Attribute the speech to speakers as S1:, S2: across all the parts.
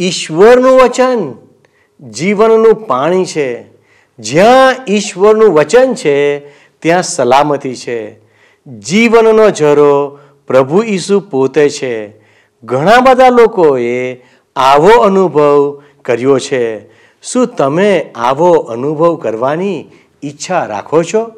S1: ઈશ્વરનું વચન, જીવનનું પાણી છે. જ્યાં ઈશ્વરનું વચન છે, ત્યાં સલામતી છે. જીવનનો ઝરો પ્રભુ ઈસુ પોતે છે. ઘણા બધા લોકોએ આવો અનુભવ કર્યો છે. શું તમે આવો અનુભવ કરવાની ઈચ્છા રાખો છો?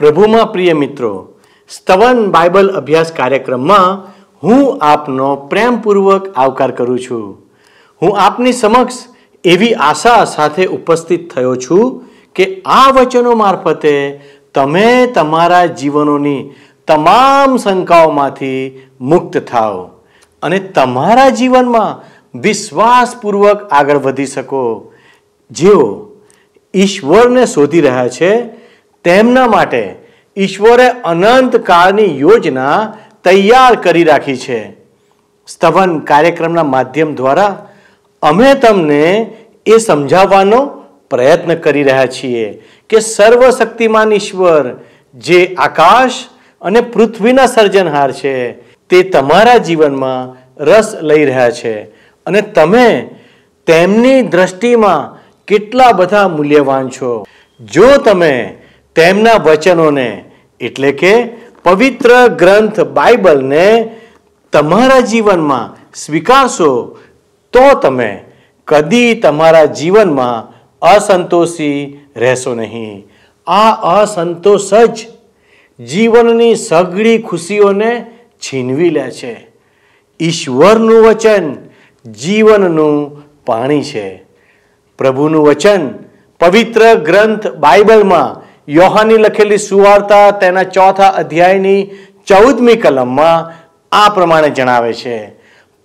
S1: પ્રભુમાં પ્રિય મિત્રો, સ્તવન બાઇબલ અભ્યાસ કાર્યક્રમમાં હું આપનો પ્રેમપૂર્વક આવકાર કરું છું. હું આપની સમક્ષ એવી આશા સાથે ઉપસ્થિત થયો છું કે આ વચનો મારફતે તમે તમારા જીવનોની તમામ શંકાઓમાંથી મુક્ત થાઓ અને તમારા જીવનમાં વિશ્વાસપૂર્વક આગળ વધી શકો. જેઓ ઈશ્વરને શોધી રહ્યા છે તેમના માટે ઈશ્વરે અનંત કાળની યોજના તૈયાર કરી રાખી છે. સ્તવન કાર્યક્રમના માધ્યમ દ્વારા અમે તમને એ સમજાવવાનો પ્રયત્ન કરી રહ્યા છીએ કે સર્વશક્તિમાન ઈશ્વર જે આકાશ અને પૃથ્વીના સર્જનહાર છે, તે તમારા જીવનમાં રસ લઈ રહ્યા છે અને તમે તેમની દ્રષ્ટિમાં કેટલા બધા મૂલ્યવાન છો. જો તમે તેમના વચનોને, એટલે કે પવિત્ર ગ્રંથ બાઇબલને તમારા જીવનમાં સ્વીકારશો, તો તમે કદી તમારા જીવનમાં અસંતોષી રહેશો નહીં. આ અસંતોષ જ જીવનની સઘળી ખુશીઓને છીનવી લે છે. ઈશ્વરનું વચન જીવનનું પાણી છે. પ્રભુનું વચન પવિત્ર ગ્રંથ બાઇબલમાં યોહાની લખેલી સુવાર્તા તેના ચોથા અધ્યાયની ચૌદમી કલમમાં આ પ્રમાણે જણાવે છે,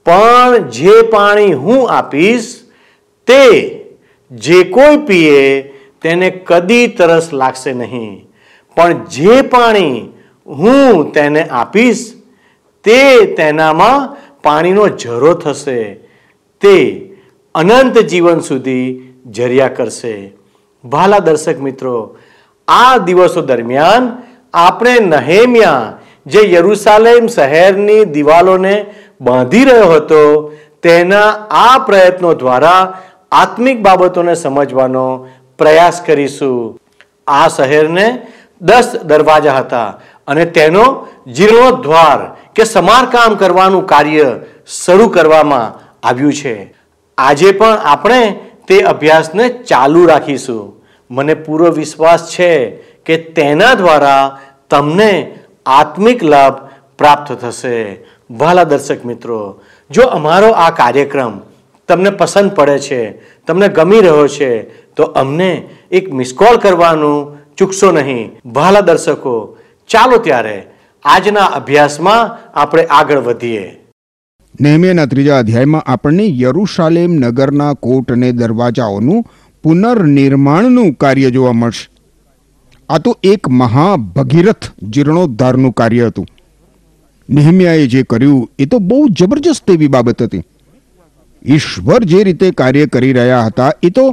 S1: પણ જે પાણી હું આપીશ, તે જે કોઈ પીએ તેને કદી તરસ લાગશે નહીં. પણ જે પાણી હું તેને આપીશ, તે તેનામાં પાણીનો ઝરો થશે. તે અનંત જીવન સુધી ઝર્યા કરશે. ભાલા દર્શક મિત્રો આ દિવસો દરમિયાન આપણે નહેમિયા, જે યરુસાલેમ શહેરની દિવાલોને બાંધી રહ્યો હતો, તેના આ પ્રયત્નો દ્વારા આત્મિક બાબતોને સમજવાનો પ્રયાસ કરીશું. આ શહેરને દસ દરવાજા હતા અને તેનો જીર્ણોદ્વાર કે સમારકામ કરવાનું કાર્ય શરૂ કરવામાં આવ્યું છે. આજે પણ આપણે તે અભ્યાસને ચાલુ રાખીશું. મને પૂરો વિશ્વાસ છે કે તેના દ્વારા તમને આત્મિક લાભ પ્રાપ્ત થશે. વાલા દર્શક મિત્રો, જો અમારો આ કાર્યક્રમ તમને પસંદ પડે છે, તમને ગમી રહ્યો છે, તો અમને એક મિસકોલ કરવાનું ચૂકશો નહીં. ભાલા દર્શકો, ચાલો ત્યારે આજના અભ્યાસમાં આપણે આગળ વધીએ.
S2: નેહમિયાના ત્રીજા અધ્યાયમાં આપણને યરુશાલેમ નગરના કોટ અને દરવાજાઓનું પુનર્નિર્માણનું કાર્ય જોવા મળશે. આ તો એક મહાભગીરથ જીર્ણોદ્ધારનું કાર્ય હતું. નેહમિયાએ જે કર્યું, એ તો બહુ જબરજસ્ત એવી બાબત હતી. ઈશ્વર જે રીતે કાર્ય કરી રહ્યા હતા, એ તો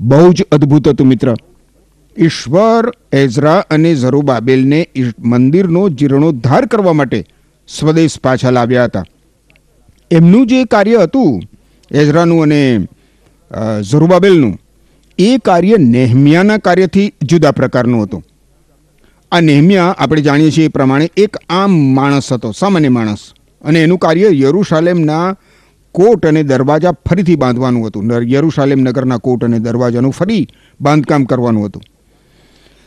S2: બહુ જ અદ્ભુત હતું મિત્ર. ઈશ્વર, એઝરા અને ઝરુબાબેલને મંદિરનો જીર્ણોદ્ધાર કરવા માટે સ્વદેશ પાછા લાવ્યા હતા. એમનું જે કાર્ય હતું, એઝરાનું અને ઝરુબાબેલનું એ કાર્ય નેહમિયાના કાર્યથી જુદા પ્રકારનું હતું. આ નેહમિયા, આપણે જાણીએ છીએ એ પ્રમાણે એક આમ માણસ હતો, સામાન્ય માણસ. અને એનું કાર્ય યરુશાલેમના કોટ અને દરવાજા ફરીથી બાંધવાનું હતું. યરુશાલેમ નગરના કોટ અને દરવાજાનું ફરી બાંધકામ કરવાનું હતું.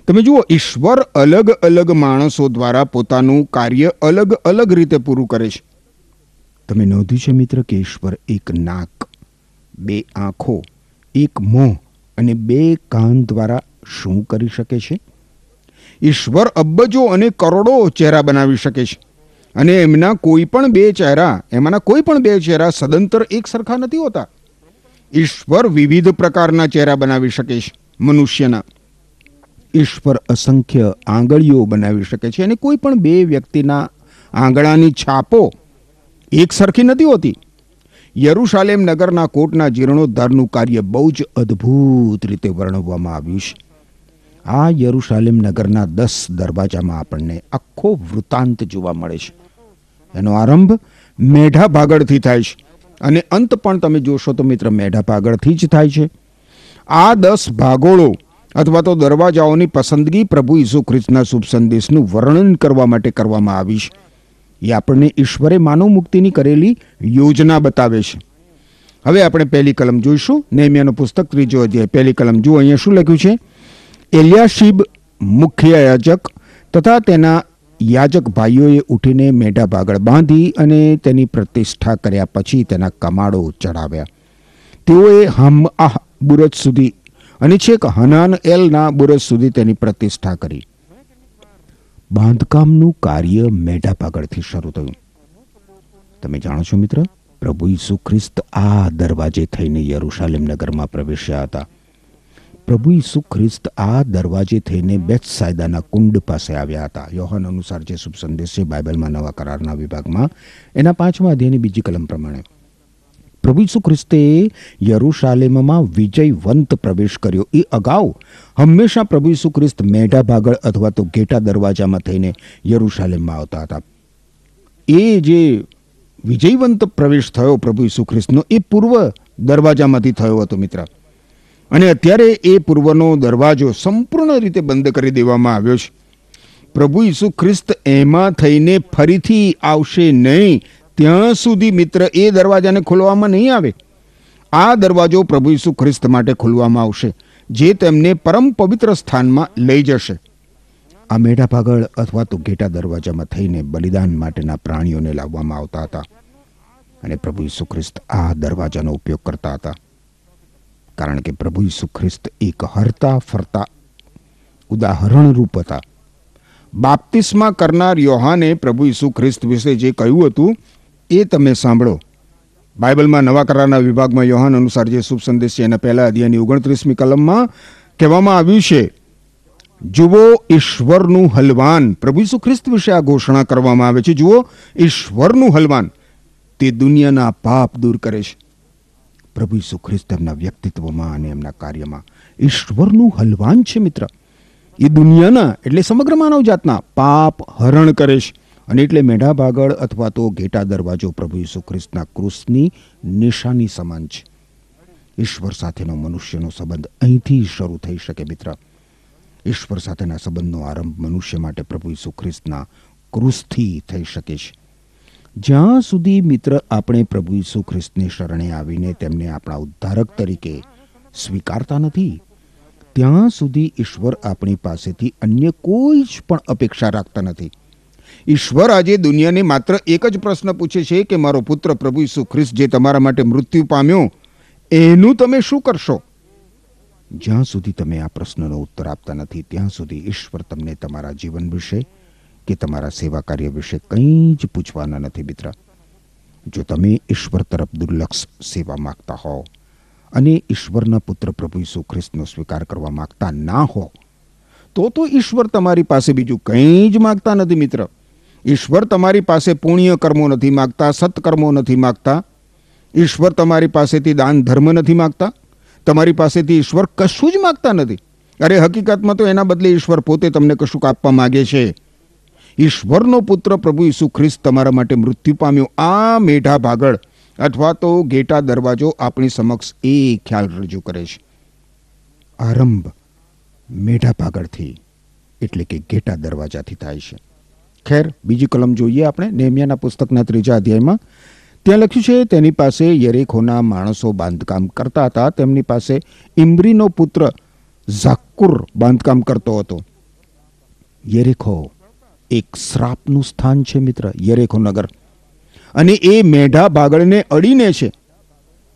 S2: તમે જુઓ, ઈશ્વર અલગ અલગ માણસો દ્વારા પોતાનું કાર્ય અલગ અલગ રીતે પૂરું કરે છે. તમે નોંધ્યું છે મિત્ર કે ઈશ્વર એક નાક, બે આંખો, એક મોં અને બે કાન દ્વારા શું કરી શકે છે? ઈશ્વર અબજો અને કરોડો ચહેરા બનાવી શકે છે. અને એમના કોઈ પણ બે ચહેરા, એમાંના કોઈ પણ બે ચહેરા સદંતર એક સરખા નથી હોતા. ઈશ્વર વિવિધ પ્રકારના ચહેરા બનાવી શકે છે, મનુષ્યના. ઈશ્વર અસંખ્ય આંગળીઓ બનાવી શકે છે અને કોઈ પણ બે વ્યક્તિના આંગળાની છાપો એક સરખી નથી હોતી. યરુશાલેમ નગરના કોટના જીર્ણોદ્ધારનું કાર્ય બહુ જ અદ્ભુત રીતે વર્ણવવામાં આવ્યું છે. આ યરુશાલેમ નગરના દસ દરવાજામાં આપણને આખો વૃત્તાંત જોવા મળે છે. એનો આરંભ મેઢા ભાગળથી થાય છે અને અંત પણ તમે જોશો તો મિત્ર મેઢા ભાગળથી જ થાય છે. આ દસ ભાગોળો અથવા તો દરવાજાઓની પસંદગી પ્રભુ ઈસુ ખ્રિસ્તના શુભ સંદેશનું વર્ણન કરવા માટે કરવામાં આવી છે. એ આપણને ઈશ્વરે માનવ મુક્તિની કરેલી યોજના બતાવે છે. હવે આપણે પહેલી કલમ જોઈશું. નેમિયાનું પુસ્તક ત્રીજો અધ્યાય. પહેલી કલમ જુઓ, અહીંયા શું લખ્યું છે? એલિયાશીબ મુખ્ય યાજક તથા તેના યાજક ભાઈઓએ ઉઠીને મેઢા ભાગળ બાંધી અને તેની પ્રતિષ્ઠા કર્યા પછી તેના કમાડો ચડાવ્યા. તેઓએ હમ આહ બુરજ સુધી અને છેક હનાન એલના બુરજ સુધી તેની પ્રતિષ્ઠા કરી. બાંધકામનું કાર્ય મેઢા પાગળથી શરૂ થયું. તમે જાણો છો મિત્ર, પ્રભુ ઈસુ ખ્રિસ્ત આ દરવાજે થઈને યરુશાલેમ નગરમાં પ્રવેશ્યા હતા. પ્રભુ ઈસુ ખ્રિસ્ત આ દરવાજે થઈને બેત્સાયદાના કુંડ પાસે આવ્યા હતા. યોહન અનુસાર જે શુભ સંદેશ છે બાઇબલમાં નવા કરારના વિભાગમાં, એના પાંચમા અધ્યાયની બીજી કલમ પ્રમાણે. પ્રભુ ઈસુ ખ્રિસ્તે યરુશાલેમમાં વિજયવંત પ્રવેશ કર્યો. એ અગાઉ હંમેશા પ્રભુ ઈસુ ખ્રિસ્ત મેઢા ભાગળ અથવા તો ઘેટા દરવાજામાં થઈને યરુશાલેમમાં આવતા હતા. એ જે વિજયવંત પ્રવેશ થયો પ્રભુ ઈસુ ખ્રિસ્તનો, એ પૂર્વ દરવાજામાંથી થયો હતો મિત્ર. અને અત્યારે એ પૂર્વનો દરવાજો સંપૂર્ણ રીતે બંધ કરી દેવામાં આવ્યો છે. પ્રભુ ઈસુ ખ્રિસ્ત એમાં થઈને ફરીથી આવશે નહીં. ત્યાં સુધી મિત્ર એ દરવાજાને ખોલવામાં નહીં આવે. આ દરવાજો પ્રભુ ઈસુ ખ્રિસ્ત માટે ખોલવામાં આવશે, જે તેમને પરમ પવિત્ર સ્થાનમાં લઈ જશે. આ મેઢા પાગળ અથવા તો ઘેટા દરવાજામાં થઈને બલિદાન માટેના પ્રાણીઓને લાવવામાં આવતા હતા. અને પ્રભુ ઈસુ ખ્રિસ્ત આ દરવાજાનો ઉપયોગ કરતા હતા. કારણ કે પ્રભુ ઈસુ ખ્રિસ્ત એક હરતા ફરતા ઉદાહરણરૂપ હતા. બાપ્તિસ્મા કરનાર યોહાને પ્રભુ ઈસુ ખ્રિસ્ત વિશે જે કહ્યું હતું એ તમે સાંભળો. બાઇબલમાં નવા કરારના વિભાગમાં યોહાન અનુસાર જે શુભ સંદેશ છે, એના પહેલા અધ્યાયની ઓગણત્રીસમી કલમમાં કહેવામાં આવ્યું છે, જુઓ, ઈશ્વરનું હલવાન. પ્રભુ ઈસુ ખ્રિસ્ત વિશે આ ઘોષણા કરવામાં આવે છે, જુઓ, ઈશ્વરનું હલવાન. તે દુનિયાના પાપ દૂર કરે છે. પ્રભુ ઈસુ ખ્રિસ્ત એમના વ્યક્તિત્વમાં અને એમના કાર્યમાં ઈશ્વરનું હલવાન છે, મિત્ર. એ દુનિયાના, એટલે સમગ્ર માનવ જાતના પાપ હરણ કરે છે. અને એટલે મેઢા ભાગળ અથવા તો ઘેટા દરવાજો પ્રભુ ઈસુ ખ્રિસ્તના ક્રુસની નિશાની સમાન છે. ઈશ્વર સાથેનો મનુષ્યનો સંબંધ અહીંથી શરૂ થઈ શકે મિત્ર. ઈશ્વર સાથેના સંબંધનો આરંભ મનુષ્ય માટે પ્રભુ ઈસુ ખ્રિસ્તના ક્રુસથી થઈ શકે છે. જ્યાં સુધી મિત્ર આપણે પ્રભુ ઈસુ ખ્રિસ્તને શરણે આવીને તેમને આપણા ઉદ્ધારક તરીકે સ્વીકારતા નથી, ત્યાં સુધી ઈશ્વર આપણી પાસેથી અન્ય કોઈ જ પણ અપેક્ષા રાખતા નથી. ઈશ્વર આજે દુનિયાને માત્ર એક જ પ્રશ્ન પૂછે છે કે મારો પુત્ર પ્રભુ ઈસુ ખ્રિસ્ત જે તમારા માટે મૃત્યુ પામ્યો, એનું તમે શું કરશો? જ્યાં સુધી તમે આ પ્રશ્નનો ઉત્તર આપતા નથી, ત્યાં સુધી ઈશ્વર તમને તમારા જીવન વિશે કે તમારા સેવા કાર્ય વિશે કંઈ જ પૂછવાના નથી મિત્ર. જો તમે ઈશ્વર તરફ દુર્લક્ષ સેવા માગતા હો અને ઈશ્વરના પુત્ર પ્રભુ ઈસુ ખ્રિસ્તનો સ્વીકાર કરવા માગતા ના હો, તો તો ઈશ્વર તમારી પાસે બીજું કંઈ જ માગતા નથી મિત્ર. ઈશ્વર તમારી પાસે પુણ્ય કર્મો નથી માગતા, સત્કર્મો નથી માગતા. ઈશ્વર તમારી પાસેથી દાન ધર્મ નથી માગતા. તમારી પાસેથી ઈશ્વર કશું જ માગતા નથી. અરે હકીકતમાં તો એના બદલે ઈશ્વર પોતે તમને કશુંક આપવા માગે છે. ઈશ્વરનો પુત્ર પ્રભુ ઈસુ ખ્રિસ્ત તમારા માટે મૃત્યુ પામ્યો. આ મેઢા ભાગળ અથવા તો ઘેટા દરવાજો આપણી સમક્ષ એ ખ્યાલ રજૂ કરે છે. આરંભ મેઢા ભાગળથી, એટલે કે ઘેટા દરવાજાથી થાય છે. ખેર, બીજી કલમ જોઈએ આપણે, નેમિયાના પુસ્તકના ત્રીજા અધ્યાયમાં. ત્યાં લખ્યું છે, તેની પાસે યરેખોના માણસો બાંધકામ કરતા હતા. તેમની પાસે ઇમરીનો પુત્ર ઝાકુર બાંધકામ કરતો હતો. યરેખો, એક શ્રાપનું સ્થાન છે મિત્ર, યરેખો નગર. અને એ મેઢા બાગળને અડીને છે.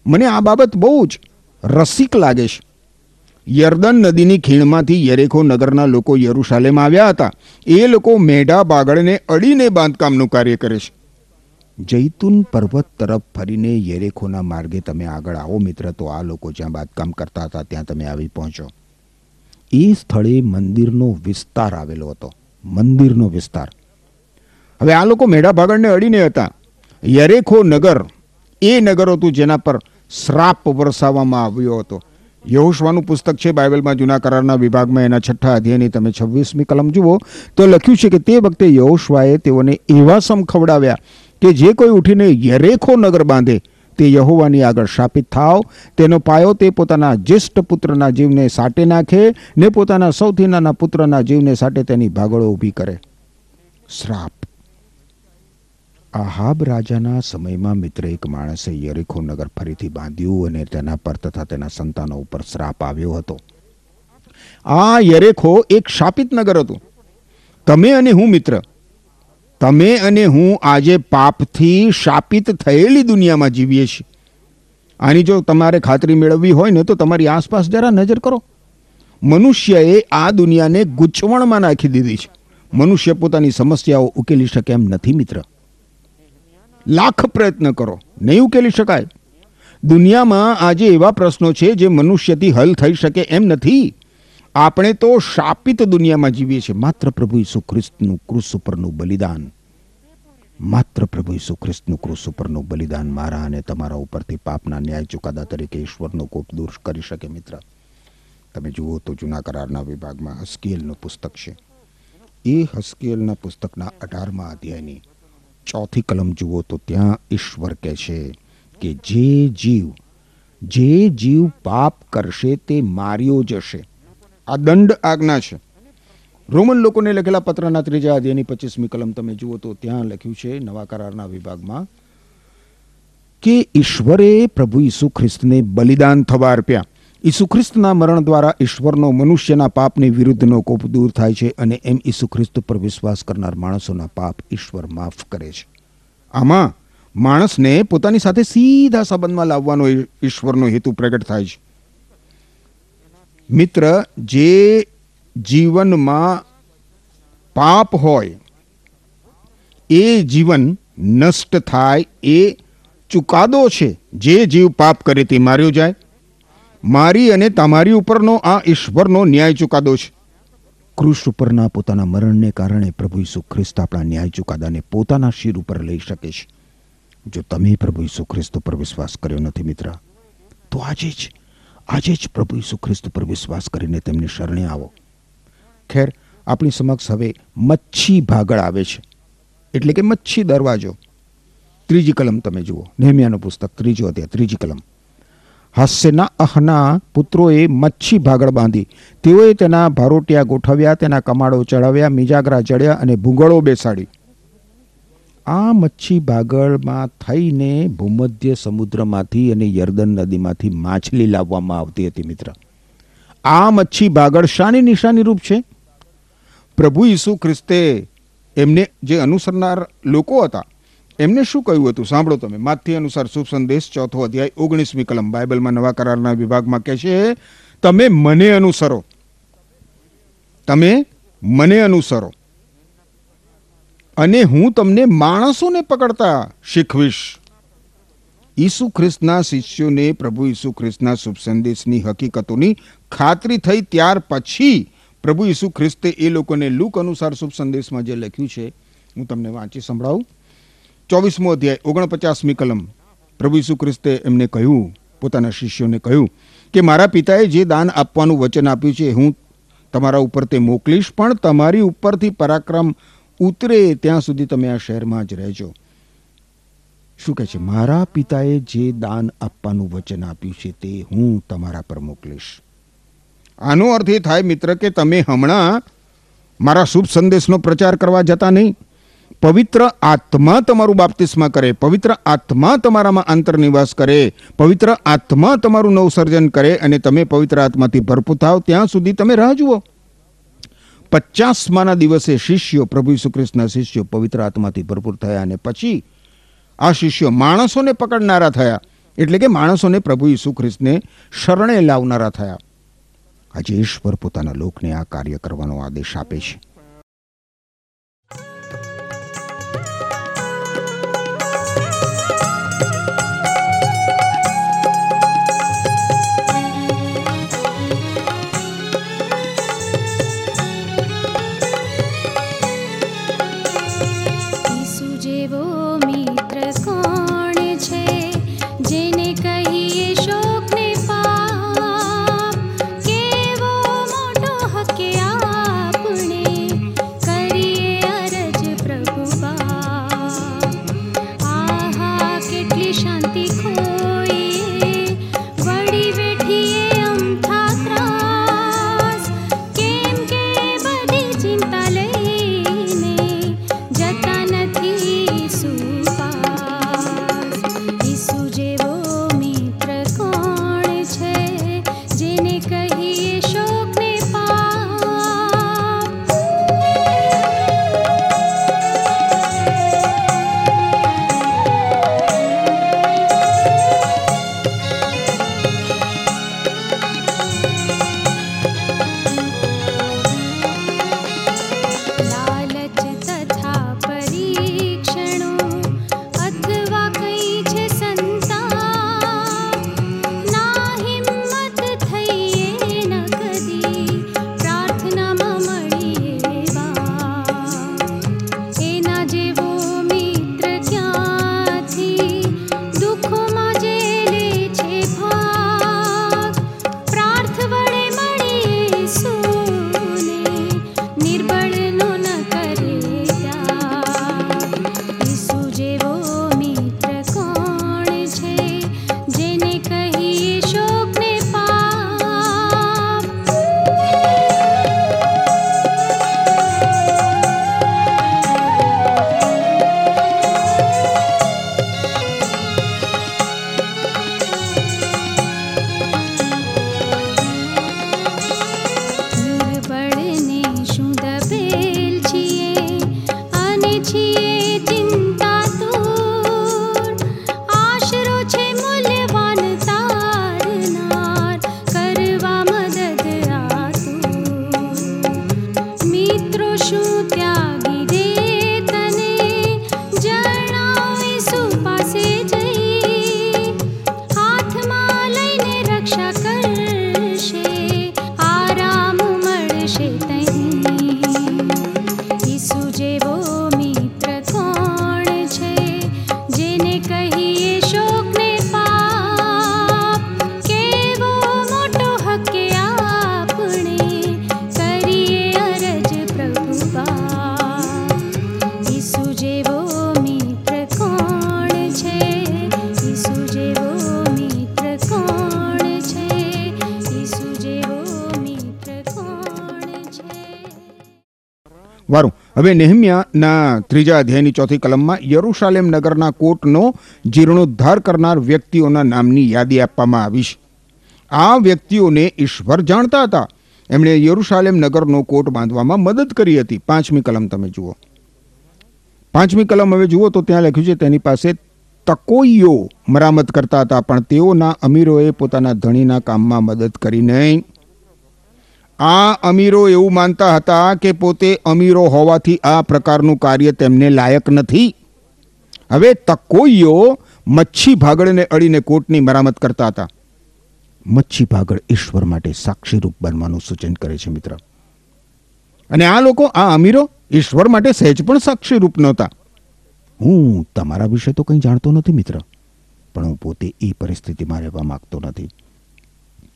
S2: મને આ બાબત બહુ જ રસિક લાગે છે. યર્દન નદીની ખીણમાંથી યરેખો નગરના લોકો યરુશાલેમ આવ્યા હતા. એ લોકો મેઢા બાગળને અડીને બાંધકામનું કાર્ય કરે છે. જૈતુન પર્વત તરફ ફરીને યરેખોના માર્ગે તમે આગળ આવો મિત્ર, તો આ લોકો જ્યાં બાંધકામ કરતા હતા ત્યાં તમે આવી પહોંચો. એ સ્થળે મંદિરનો વિસ્તાર આવેલો હતો. મંદિરનો વિસ્તાર. હવે આ લોકો મેઢા ભાગળને અડીને હતા. યરેખો નગર, એ નગર હતું જેના પર શ્રાપ વરસાવવામાં આવ્યો હતો. યહોશવાનું પુસ્તક છે બાઇબલમાં જૂના કરારના વિભાગમાં એના છઠ્ઠા અધ્યાયની તમે છવ્વીસમી કલમ જુઓ, તો લખ્યું છે કે તે વખતે યહોશવાએ તેઓને એવા સમ ખવડાવ્યા કે જે કોઈ ઉઠીને યરેખો નગર બાંધે, તે યહોવાની આગળ શાપિત થાવ તેનો પાયો તે પોતાના જ્યેષ્ઠ પુત્રના જીવને સાટે નાખે ને પોતાના સૌથી નાના પુત્રના જીવને સાટે તેની ભાગળો ઊભી કરે. શ્રાપ. આહાબ રાજાના સમયમાં મિત્ર એક માણસે યરીખો નગર ફરીથી બાંધ્યું અને તેના પર તથા તેના સંતાનો ઉપર શ્રાપ આવ્યો હતો. આ યરેખો એક શાપિત નગર હતું. તમે અને હું મિત્ર. તમે અને હું આજે પાપથી શાપિત થયેલી દુનિયામાં જીવીએ છીએ. આની જો તમારે ખાતરી મેળવવી હોય ને તો તમારી આસપાસ જરા નજર કરો. મનુષ્યએ આ દુનિયાને ગૂંચવણમાં નાખી દીધી છે. મનુષ્ય પોતાની સમસ્યાઓ ઉકેલી શકે એમ નથી મિત્ર. લાખ પ્રયત્ન કરો. નહીં ઉકેલી શકાય. દુનિયામાં આજે એવા પ્રશ્નો છે જે મનુષ્યથી હલ થઈ શકે એમ નથી. આપણે તો શાપિત દુનિયામાં જીવીએ છીએ. માત્ર પ્રભુ ઈસુ ખ્રિસ્તનું ક્રુસ ઉપરનું બલિદાન. માત્ર પ્રભુ ઈસુ ખ્રિસ્તનું ક્રુસ ઉપરનું બલિદાન મારા અને તમારા ઉપરથી પાપના ન્યાય ચુકાદા તરીકે ઈશ્વરનો કોપ દૂર કરી શકે મિત્ર. તમે જુઓ તો જૂના કરારના વિભાગમાં હસ્કીએલનું પુસ્તક છે. એ હસ્કીએલના પુસ્તકના અઢારમા અધ્યાયની ચોથી કલમ જુઓ તો ત્યાં ઈશ્વર કહે છે કે જે જીવ જે જીવ પાપ કરશે તે માર્યો જશે. આ દંડ આજ્ઞા છે. રોમન લોકોને લખેલા પત્રના ત્રીજા અધ્યાયની પચીસમી કલમ તમે જુઓ તો ત્યાં લખ્યું છે નવા કરારના વિભાગમાં કે ઈશ્વરે પ્રભુ ઈસુ ખ્રિસ્તને બલિદાન થવા અર્પ્યા. ઈસુ ખ્રિસ્તના મરણ દ્વારા ઈશ્વરનો મનુષ્યના પાપની વિરુદ્ધનો કોપ દૂર થાય છે અને એમ ઈસુ ખ્રિસ્ત પર વિશ્વાસ કરનાર માણસોના પાપ ઈશ્વર માફ કરે છે. આમાં માણસને પોતાની સાથે સીધા સંબંધમાં લાવવાનો ઈશ્વરનો હેતુ પ્રગટ થાય છે. મિત્ર, જે જીવનમાં પાપ હોય, એ જીવન નષ્ટ થાય એ ચુકાદો છે. જે જીવ પાપ કરે તે માર્યો જાય મારી અને તમારી ઉપરનો આ ઈશ્વરનો ન્યાય ચુકાદો છે. ક્રુશ ઉપરના પોતાના મરણને કારણે પ્રભુ ઈસુ ખ્રિસ્ત આપણા ન્યાય ચુકાદાને પોતાના શિર ઉપર લઈ શકે છે. જો તમે પ્રભુ ઈસુ ખ્રિસ્ત ઉપર વિશ્વાસ કર્યો નથી મિત્ર, તો આજે જ આજે જ પ્રભુ ઈસુ ખ્રિસ્ત પર વિશ્વાસ કરીને તેમની શરણે આવો. ખેર, આપણી સમક્ષ હવે મચ્છી ભાગળ આવે છે. એટલે કે મચ્છી દરવાજો. ત્રીજી કલમ તમે જુઓ. નેહમિયાનું પુસ્તક ત્રીજો અધ્યાય, ત્રીજી કલમ. હાસ્યના અહના પુત્રોએ મચ્છી ભાગળ બાંધી. તેઓએ તેના ભારોટિયા ગોઠવ્યા, તેના કમાડો ચડાવ્યા, મિજાગરા ચડ્યા અને ભૂંગળો બેસાડી. આ મચ્છી ભાગળમાં થઈને ભૂમધ્ય સમુદ્રમાંથી અને યર્દન નદીમાંથી માછલી લાવવામાં આવતી હતી મિત્ર. આ મચ્છી ભાગળ શાની નિશાની રૂપ છે? પ્રભુ ઈસુ ખ્રિસ્તે એમને જે અનુસરનાર લોકો હતા એમને શું કહ્યું હતું? સાંભળો તમે. માથી અનુસાર શુભ સંદેશ, ચોથો અધ્યાય, ઓગણીસમી કલમ. બાઇબલમાં નવા કરારના વિભાગમાં કહે છે, તમે મને અનુસરો. તમે મને અનુસરો. અને હું તમને માણસોને પકડતા શીખવીશ. ઈસુ ખ્રિસ્તના શિષ્યોને પ્રભુ ઈસુ ખ્રિસ્તના શુભ સંદેશની હકીકતોની ખાતરી થઈ ત્યાર પછી પ્રભુ ઈસુ ખ્રિસ્તે એ લોકોને લૂક અનુસાર શુભ સંદેશમાં જે લખ્યું છે, હું તમને વાંચી સંભળાવું. ચોવીસમો અધ્યાય, ઓગણપચાસમી કલમ. પ્રભુ ઈસુ ખ્રિસ્તે એમને કહ્યું, પોતાના શિષ્યોને કહ્યું કે, મારા પિતાએ જે દાન આપવાનું વચન આપ્યું છે, હું તમારા ઉપર તે મોકલીશ, પણ તમારી ઉપરથી પરાક્રમ ઉતરે ત્યાં સુધી તમે આ શહેરમાં જ રહેજો. શું કહે છે? મારા પિતાએ જે દાન આપવાનું વચન આપ્યું છે, તે હું તમારા પર મોકલીશ. આનો અર્થ એ થાય, મિત્ર, કે તમે હમણાં મારા શુભ સંદેશનો પ્રચાર કરવા જતા નહીં.
S3: પવિત્ર આત્મા તમારું બાપ્તિસ્મા કરે, પવિત્ર આત્મા તમારામાં આંતરનિવાસ કરે, પવિત્ર આત્મા તમારું નવસર્જન કરે અને તમે પવિત્ર આત્માથી ભરપૂર થાવ, ત્યાં સુધી તમે રાહ જુઓ. પચાસમાના દિવસે શિષ્યો પ્રભુ ઈસુ શિષ્યો પવિત્ર આત્માથી ભરપૂર થયા અને પછી આ શિષ્યો માણસોને પકડનારા થયા. એટલે કે માણસોને પ્રભુ ઈસુ ખ્રિસ્તને શરણે લાવનારા થયા. આજે ઈશ્વર પોતાના લોકને આ કાર્ય કરવાનો આદેશ આપે છે. હવે નેહમિયાના ત્રીજા અધ્યાયની ચોથી કલમમાં યરુશાલેમ નગરના કોટનો જીર્ણોદ્ધાર કરનાર વ્યક્તિઓના નામની યાદી આપવામાં આવી છે. આ વ્યક્તિઓને ઈશ્વર જાણતા હતા. એમણે યરુશાલેમ નગરનો કોટ બાંધવામાં મદદ કરી હતી. પાંચમી કલમ તમે જુઓ. પાંચમી કલમ હવે જુઓ તો ત્યાં લખ્યું છે, તેની પાસે તકોઈઓ મરામત કરતા હતા, પણ તેઓના અમીરોએ પોતાના ધણીના કામમાં મદદ કરી નહીં. આ અમીરો એવું માનતા હતા કે પોતે અમીરો હોવાથી આ પ્રકારનું કાર્ય તેમને લાયક નથી. હવે તકોઈઓ મચ્છી ભાગળને અડીને કોટની મરામત કરતા હતા. મચ્છી ભાગળ ઈશ્વર માટે સાક્ષીરૂપ બનવાનું સૂચન કરે છે મિત્ર. અને આ લોકો, આ અમીરો ઈશ્વર માટે સહેજ પણ સાક્ષીરૂપ નહોતા. હું તમારા વિશે તો કંઈ જાણતો નથી મિત્ર, પણ હું પોતે એ પરિસ્થિતિમાં રહેવા માંગતો નથી.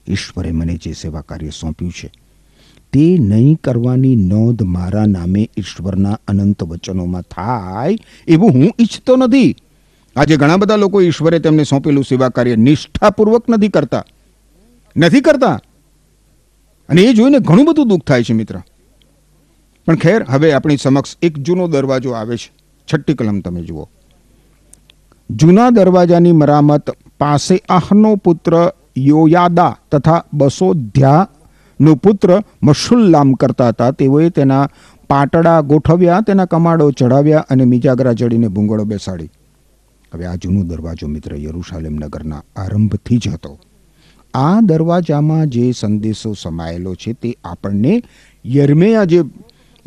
S3: ઈશ્વરે મને જે સેવા કાર્ય સોંપ્યું છે તે નહીં કરવાની નોંધ મારા નામે ઈશ્વરના અનંત વચનોમાં થાય એવું હું ઈચ્છતો નથી. આજે ઘણા બધા લોકો ઈશ્વરે તેમને સોંપેલું સેવા કાર્ય નિષ્ઠાપૂર્વક નથી કરતા. નથી કરતા. અને એ જોઈને ઘણું બધું દુઃખ થાય છે મિત્ર. પણ ખેર, હવે આપણી સમક્ષ એક જૂનો દરવાજો આવે છે.
S2: છઠ્ઠી કલમ તમે જુઓ. જૂના દરવાજાની મરામત પાસે આહનો પુત્ર યોયાદા તથા બસોધ્યાનો પુત્ર મશુલ્લામ કરતા હતા. તેઓએ તેના પાટડા ગોઠવ્યા, તેના કમાડો ચડાવ્યા અને મિજાગરા ચડીને ભૂંગળો બેસાડી. હવે આ જૂનો દરવાજો મિત્ર યરુશાલેમ નગરના આરંભથી જ હતો. આ દરવાજામાં જે સંદેશો સમાયેલો છે તે આપણને યર્મેયા જે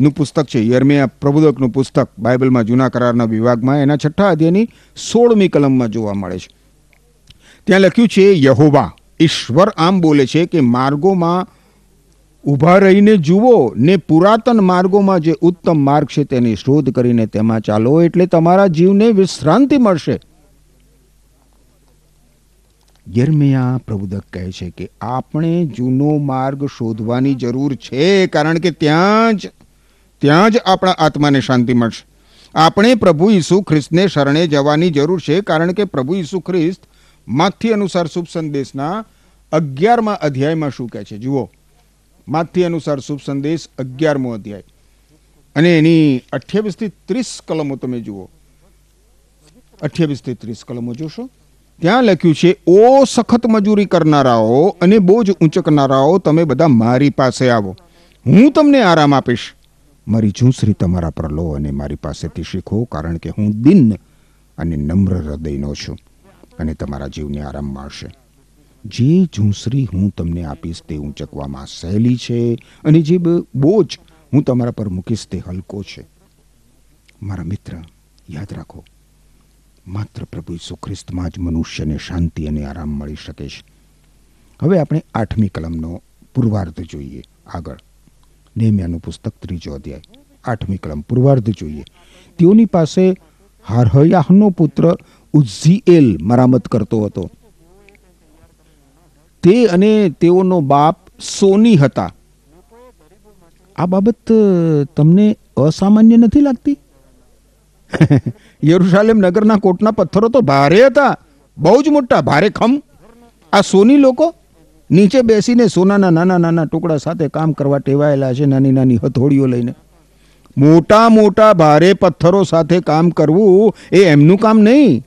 S2: નું પુસ્તક છે, યર્મેયા પ્રબોધકનું પુસ્તક બાઇબલમાં જૂના કરારના વિભાગમાં, એના છઠ્ઠા અધ્યાયની સોળમી કલમમાં જોવા મળે છે. ત્યાં લખ્યું છે, યહોવા, ઈશ્વર આમ બોલે છે કે માર્ગોમાં ઊભા રહીને જુઓ ને પુરાતન માર્ગોમાં જે ઉત્તમ માર્ગ છે તેની શોધ કરીને તેમાં ચાલો એટલે તમારા જીવને વિશ્રાંતિ મળશે. યર્મિયા પ્રબોધક કહે છે કે આપણે જૂનો માર્ગ શોધવાની જરૂર છે કારણ કે ત્યાં જ ત્યાં જ આપણા આત્માને શાંતિ મળશે. આપણે પ્રભુ ઈસુ ખ્રિસ્તને શરણે જવાની જરૂર છે કારણ કે પ્રભુ ઈસુ ખ્રિસ્ત માથી અનુસાર શુભ સંદેશના અગિયારમાં અધ્યાયમાં શું કહે છે? જુઓ. માથી અનુસાર શુભ સંદેશ અગિયારમો અધ્યાય. અને એની અઠ્યાવીસથી ત્રીસ કલમો તમે જુઓ. અઠ્યાવીસથી ત્રીસ કલમો જોશો. ત્યાં લખ્યું છે, ઓ સખત મજૂરી કરનારાઓ અને બોજ ઊંચકનારાઓ, તમે બધા મારી પાસે આવો. હું તમને આરામ આપીશ. મારી ઝૂંસરી તમારા પર લો અને મારી પાસેથી શીખો, કારણ કે હું દિન અને નમ્ર હૃદયનો છું અને તમારા જીવને આરામ મળશે. જે ઝૂંસરી હું તમને આપીશ તે ઊંચકવામાં સહેલી છે અને જે બોજ હું તમારા પર મૂકીશ તે હલકો છે. મારા મિત્ર, યાદ રાખો, માત્ર પ્રભુ ઈસુ ખ્રિસ્તમાં જ મનુષ્યને શાંતિ અને આરામ મળી શકે છે. હવે આપણે આઠમી કલમનો પૂર્વાર્ધ જોઈએ. આગળ. નેમ્યાનું પુસ્તક ત્રીજો અધ્યાય. આઠમી કલમ પૂર્વાર્ધ જોઈએ. તેઓની પાસે હારહયાહનો પુત્ર ઉઝીએલ મરામત કરતો હતો. તે અને તેઓનો બાપ સોની હતા. આ બાબત તમને અસામાન્ય નથી લાગતી? યરુશાલેમ નગરના કોટના પથ્થરો તો ભારે હતા. બહુ જ મોટા, ભારે ખમ. આ સોની લોકો નીચે બેસીને સોનાના નાના નાના ટુકડા સાથે કામ કરવા ટેવાયેલા છે નાની નાની હથોડીઓ લઈને. મોટા મોટા, ભારે પથ્થરો સાથે કામ કરવું એ એમનું કામ નહીં.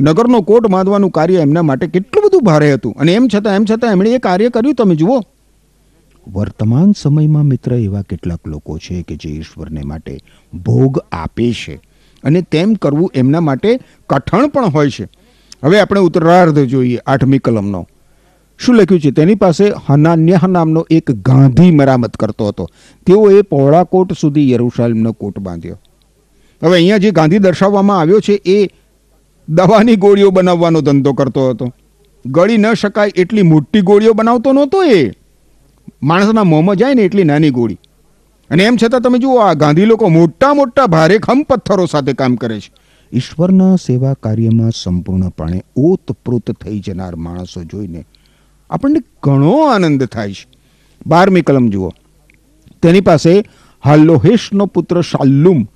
S2: નગરનો કોટ બાંધવાનું કાર્ય એમના માટે કેટલું બધું ભારે હતું. અને એમ છતાં એમ છતાં એમણે એ કાર્ય કર્યું. તમે જુઓ. વર્તમાન સમયમાં મિત્ર એવા કેટલાક લોકો છે કે જે ઈશ્વરને માટે ભોગ આપે છે અને તેમ કરવું એમના માટે કઠણ પણ હોય છે. હવે આપણે ઉત્તરાર્ધ જોઈએ આઠમી કલમનો. શું લખ્યું છે? તેની પાસે હનાન્યહ નામનો એક ગાંધી મરામત કરતો હતો. તેઓએ પહોળા કોટ સુધી યરુશાલેમનો કોટ બાંધ્યો. હવે અહીંયા જે ગાંધી દર્શાવવામાં આવ્યો છે એ દવાની ગોળીઓ બનાવવાનો ધંધો કરતો હતો. ગળી ન શકાય એટલી મોટી ગોળીઓ બનાવતો નહોતો એ. માણસના મોંમાં જાય ને એટલી નાની ગોળી. અને એમ છતાં તમે જુઓ, આ ગાંધી લોકો મોટા મોટા ભારે ખમ પથ્થરો સાથે કામ કરે છે. ઈશ્વરના સેવા કાર્યમાં સંપૂર્ણપણે ઓતપ્રોત થઈ જનાર માણસો જોઈને આપણને ઘણો આનંદ થાય છે. બારમી કલમ જુઓ. તેની પાસે હાલ્લોહેશનો પુત્ર શાલ્લુમ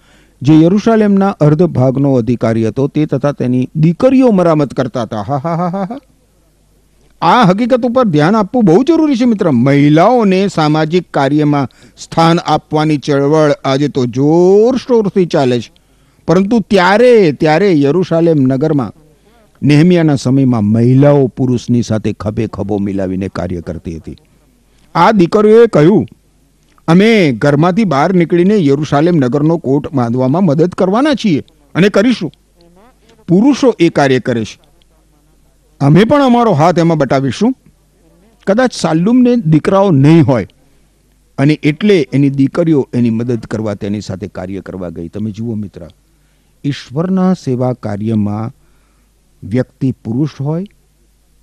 S2: જે યરુશાલેમના અર્ધ ભાગનો અધિકારી હતો, તે તથા તેની દીકરીઓ મરામત કરતા હતા. હા હા હા હા હા. આ હકીકત ઉપર ધ્યાન આપવું બહુ જરૂરી છે, મિત્ર. મહિલાઓને સામાજિક કાર્યમાં સ્થાન આપવાની ચળવળ આજે તો જોરશોરથી ચાલે છે. પરંતુ ત્યારે ત્યારે યરુશાલેમ નગરમાં, નેહમિયાના સમયમાં મહિલાઓ પુરુષની સાથે ખભે ખભો મિલાવીને કાર્ય કરતી હતી. આ દીકરીઓએ કહ્યું અમે ઘરમાંથી બહાર નીકળીને યરુશાલેમ નગરનો કોટ બાંધવામાં મદદ કરવાના છીએ અને કરીશું. પુરુષો એ કાર્ય કરે છે. અમે પણ અમારો હાથ એમાં બતાવીશું કદાચ સાલ્લુમને દીકરાઓ નહીં હોય અને એટલે એની દીકરીઓ એની મદદ કરવા તેની સાથે કાર્ય કરવા ગઈ. તમે જુઓ મિત્ર, ઈશ્વરના સેવા કાર્યમાં વ્યક્તિ પુરુષ હોય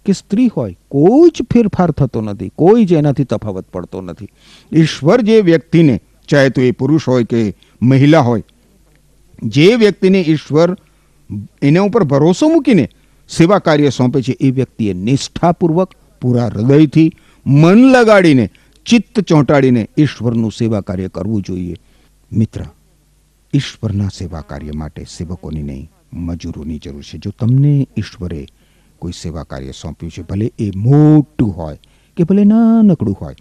S2: કે સ્ત્રી હોય, કોઈ જ ફેરફાર થતો નથી, કોઈ જ એનાથી તફાવત પડતો નથી. ઈશ્વર જે વ્યક્તિને, ચાહે તો એ પુરુષ હોય કે મહિલા હોય, જે વ્યક્તિને ઈશ્વર એના ઉપર ભરોસો મૂકીને સેવા કાર્ય સોંપે છે, એ વ્યક્તિએ નિષ્ઠાપૂર્વક, પૂરા હૃદયથી મન લગાડીને, ચિત્ત ચોંટાડીને ઈશ્વરનું સેવા કાર્ય કરવું જોઈએ. મિત્ર, ઈશ્વરના સેવા કાર્ય માટે સેવકોની નહીં, મજૂરોની જરૂર છે. જો તમને ઈશ્વરે કોઈ સેવા કાર્ય સોંપ્યું છે, ભલે એ મોટું હોય કે ભલે નાનકડું હોય.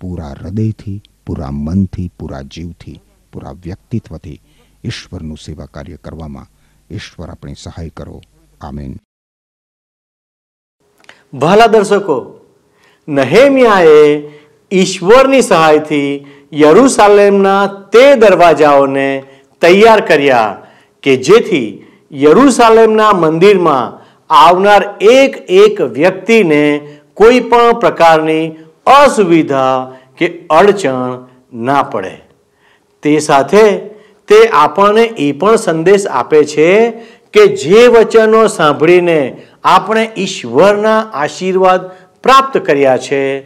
S2: પૂરા હૃદયથી, પૂરા મનથી, પૂરા જીવથી, પૂરા વ્યક્તિત્વથી ઈશ્વરનું સેવા કાર્ય કરવામાં ઈશ્વર આપણી સહાય કરો. આમેન.
S1: ભલા દર્શકો, નહેમિયાએ ઈશ્વરની સહાયથી યરુસાલેમના તે દરવાજાઓને તૈયાર કર્યા કે જેથી યરુસાલેમના મંદિરમાં આવનાર એક એક વ્યક્તિને કોઈ પણ પ્રકારની અસુવિધા કે અડચણ ના પડે. તે સાથે તે આપણને એ પણ સંદેશ આપે છે કે જે વચનો સાંભળીને આપણે ઈશ્વરના આશીર્વાદ પ્રાપ્ત કર્યા છે,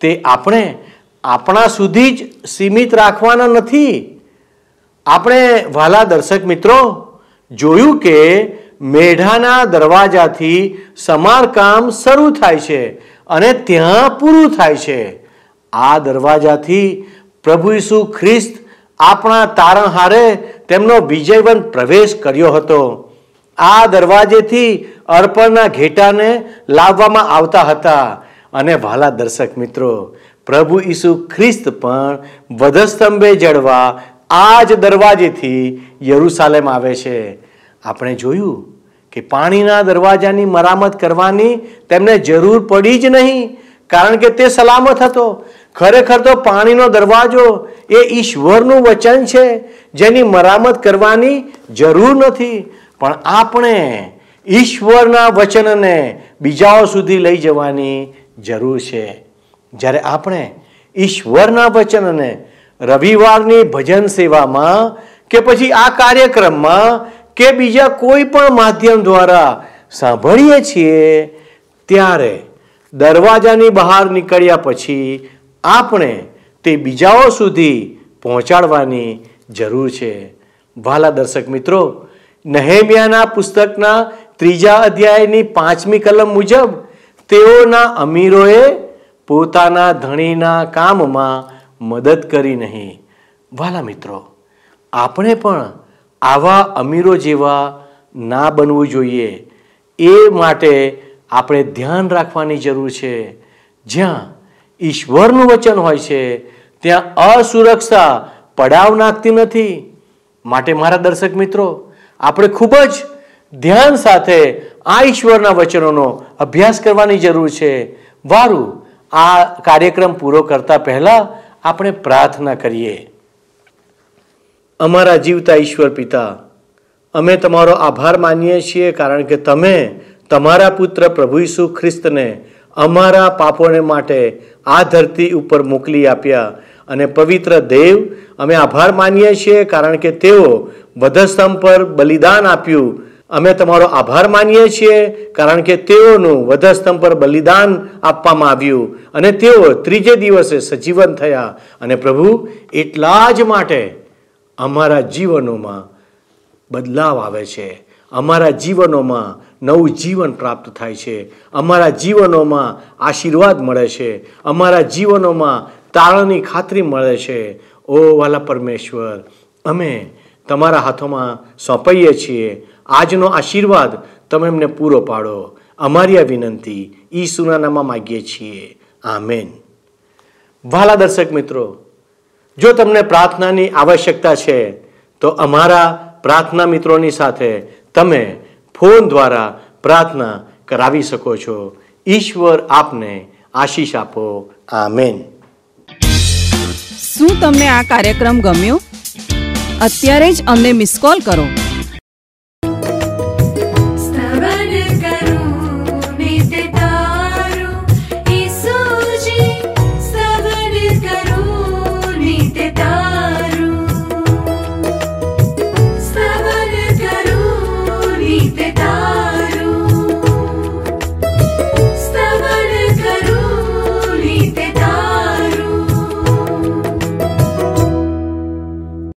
S1: તે આપણે આપણા સુધી જ સીમિત રાખવાના નથી. આપણે વાલા દર્શક મિત્રો, જોયું કે મેઢાના દરવાજાથી સમારકામ શરૂ થાય છે અને ત્યાં પૂરું થાય છે. આ દરવાજાથી પ્રભુ ઈસુ ખ્રિસ્ત આપણા તારણહારે તેમનો વિજયવંત પ્રવેશ કર્યો હતો. આ દરવાજેથી અર્પણના ઘેટાને લાવવામાં આવતા હતા. અને વાલા દર્શક મિત્રો, પ્રભુ ઈસુ ખ્રિસ્ત પણ વધસ્તંભે જડવા આ જ દરવાજેથી યરુસાલેમ આવે છે. આપણે જોયું કે પાણીના દરવાજાની મરામત કરવાની તેમને જરૂર પડી જ નહીં, કારણ કે તે સલામત હતો. ખરેખર તો પાણીનો દરવાજો એ ઈશ્વરનું વચન છે, જેની મરામત કરવાની જરૂર નથી. પણ આપણે ઈશ્વરના વચનને બીજાઓ સુધી લઈ જવાની જરૂર છે. જ્યારે આપણે ઈશ્વરના વચનને રવિવારની ભજન સેવામાં કે પછી આ કાર્યક્રમમાં કે બીજા કોઈ પણ માધ્યમ દ્વારા સાંભળીએ છીએ, ત્યારે દરવાજાની બહાર નીકળ્યા પછી આપણે તે બીજાઓ સુધી પહોંચાડવાની જરૂર છે. ભાલા દર્શક મિત્રો, નહેમિયાના પુસ્તકના ત્રીજા અધ્યાયની પાંચમી કલમ મુજબ તેઓના અમીરોએ પોતાના ધણીના કામમાં મદદ કરી નહીં. વાલા મિત્રો, આપણે પણ આવા અમીરો જેવા ના બનવું જોઈએ. એ માટે આપણે ધ્યાન રાખવાની જરૂર છે. જ્યાં ઈશ્વરનું વચન હોય છે, ત્યાં અસુરક્ષા પડાવ નાખતી નથી. માટે મારા દર્શક મિત્રો, આપણે ખૂબ જ ધ્યાન સાથે આ ઈશ્વરના વચનોનો અભ્યાસ કરવાની જરૂર છે. વારું આ કાર્યક્રમ પૂરો કરતા પહેલા આપણે પ્રાર્થના કરીએ. અમારા જીવતા ઈશ્વર પિતા. અમે તમારો આભાર માનીએ છીએ કારણ કે તમે તમારા પુત્ર પ્રભુ ઈસુ ખ્રિસ્તને અમારા પાપોને માટે આ ધરતી ઉપર મોકલી આપ્યા અને પવિત્ર દેવ અમે આભાર માનીએ છીએ કારણ કે તેઓ વધસ્તંભ પર બલિદાન આપ્યું. અમે તમારો આભાર માનીએ છીએ કારણ કે તેઓનું વધસ્તંભ પર બલિદાન આપવામાં આવ્યું અને તેઓ ત્રીજે દિવસે સજીવન થયા. અને પ્રભુ, એટલા જ માટે અમારા જીવનોમાં બદલાવ આવે છે. અમારા જીવનોમાં નવું જીવન પ્રાપ્ત થાય છે. અમારા જીવનોમાં આશીર્વાદ મળે છે. અમારા જીવનોમાં તાળાની ખાતરી મળે છે. ઓ વાલા પરમેશ્વર, અમે તમારા હાથોમાં સોંપાઈએ છીએ. આજનો આશીર્વાદ તમે એમને પૂરો પાડો. અમારી આ વિનંતી ઈસુના નામમાં માગીએ છીએ. આમેન. વાલા દર્શક મિત્રો જો તમને પ્રાર્થનાની આવશ્યકતા છે, તો અમારા પ્રાર્થના મિત્રોની સાથે તમે ફોન દ્વારા પ્રાર્થના કરાવી શકો છો. ઈશ્વર આપને આશીષ આપો. આમેન.
S4: શું તમને આ કાર્યક્રમ ગમ્યો? અત્યારે જ અમને મિસ કોલ કરો.